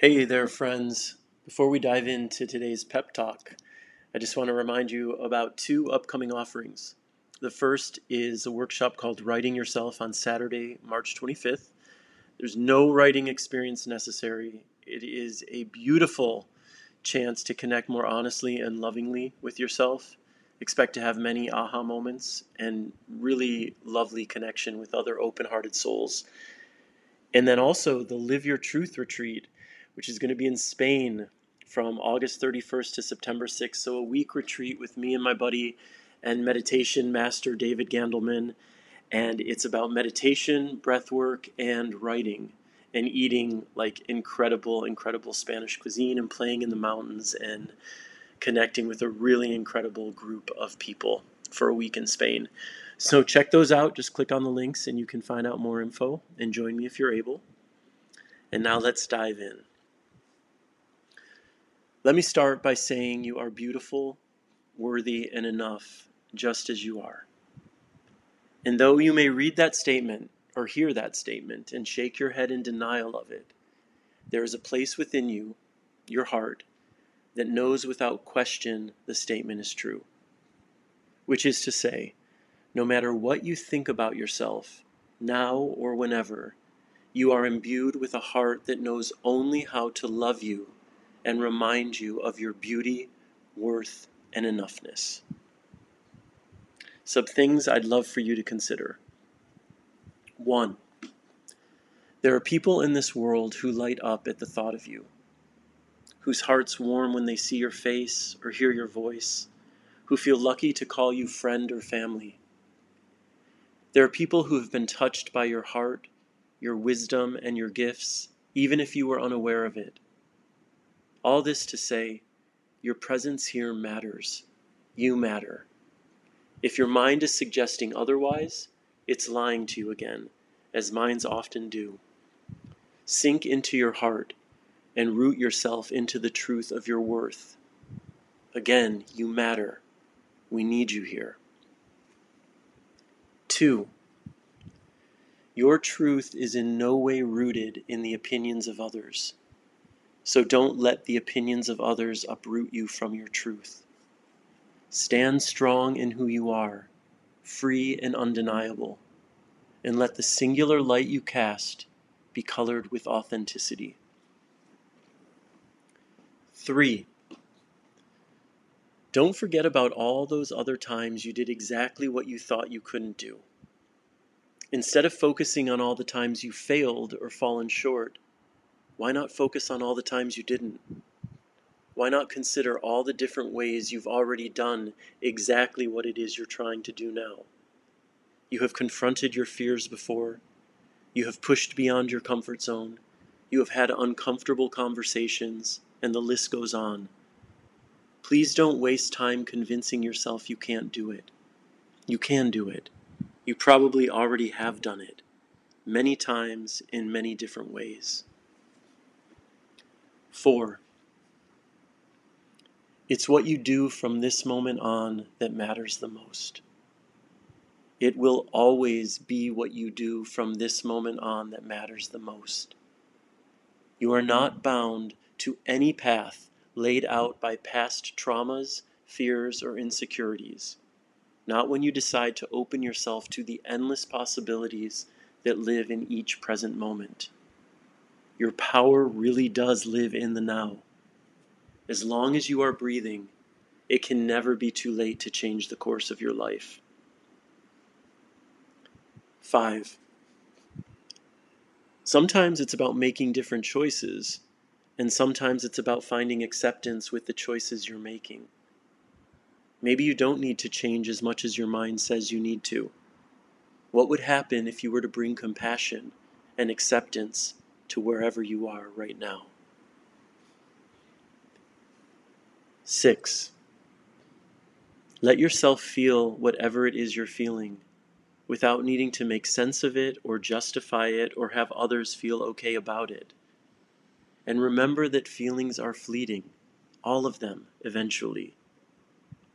Hey there, friends. Before we dive into today's pep talk, I just want to remind you about two upcoming offerings. The first is a workshop called Writing Yourself on Saturday, March 25th. There's no writing experience necessary. It is a beautiful chance to connect more honestly and lovingly with yourself. Expect to have many aha moments and really lovely connection with other open hearted souls. And then also the Live Your Truth retreat which is going to be in Spain from August 31st to September 6th. So, a week retreat with me and my buddy and meditation master David Gandelman. And it's about meditation, breath work, and writing and eating like incredible, incredible Spanish cuisine and playing in the mountains and connecting with a really incredible group of people for a week in Spain. So check those out. Just click on the links and you can find out more info and join me if you're able. And now let's dive in. Let me start by saying you are beautiful, worthy, and enough just as you are. And though you may read that statement or hear that statement and shake your head in denial of it, there is a place within you, your heart, that knows without question the statement is true. Which is to say, no matter what you think about yourself, now or whenever, you are imbued with a heart that knows only how to love you and remind you of your beauty, worth, and enoughness. Some things I'd love for you to consider. One, there are people in this world who light up at the thought of you, whose hearts warm when they see your face or hear your voice, who feel lucky to call you friend or family. There are people who have been touched by your heart, your wisdom, and your gifts, even if you were unaware of it all this to say, your presence here matters. You matter. If your mind is suggesting otherwise, it's lying to you again, as minds often do. Sink into your heart and root yourself into the truth of your worth. Again, you matter. We need you here. Two, your truth is in no way rooted in the opinions of others. So don't let the opinions of others uproot you from your truth. Stand strong in who you are, free and undeniable, and let the singular light you cast be colored with authenticity. 3. Don't forget about all those other times you did exactly what you thought you couldn't do. Instead of focusing on all the times you failed or fallen short, why not focus on all the times you didn't? Why not consider all the different ways you've already done exactly what it is you're trying to do now? You have confronted your fears before. You have pushed beyond your comfort zone. You have had uncomfortable conversations, and the list goes on. Please don't waste time convincing yourself you can't do it. You can do it. You probably already have done it, many times in many different ways. 4. It's what you do from this moment on that matters the most. It will always be what you do from this moment on that matters the most. You are not bound to any path laid out by past traumas, fears, or insecurities. Not when you decide to open yourself to the endless possibilities that live in each present moment. Your power really does live in the now. As long as you are breathing, it can never be too late to change the course of your life. 5. Sometimes it's about making different choices, and sometimes it's about finding acceptance with the choices you're making. Maybe you don't need to change as much as your mind says you need to. What would happen if you were to bring compassion and acceptance to wherever you are right now. 6. Let yourself feel whatever it is you're feeling without needing to make sense of it or justify it or have others feel okay about it. And remember that feelings are fleeting, all of them, eventually.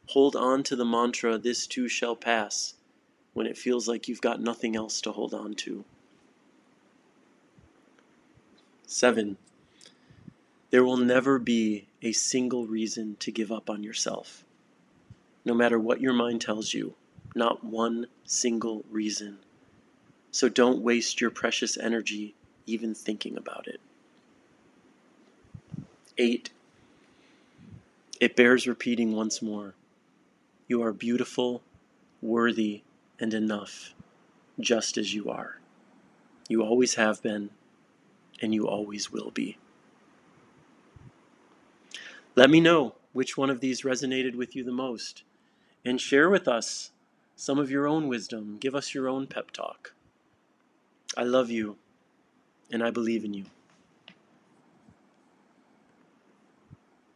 Hold on to the mantra, this too shall pass, when it feels like you've got nothing else to hold on to. 7. There will never be a single reason to give up on yourself. No matter what your mind tells you, not one single reason. So don't waste your precious energy even thinking about it. 8. It bears repeating once more. You are beautiful, worthy, and enough, just as you are. You always have been, and you always will be. Let me know which one of these resonated with you the most, and share with us some of your own wisdom. Give us your own pep talk. I love you, and I believe in you.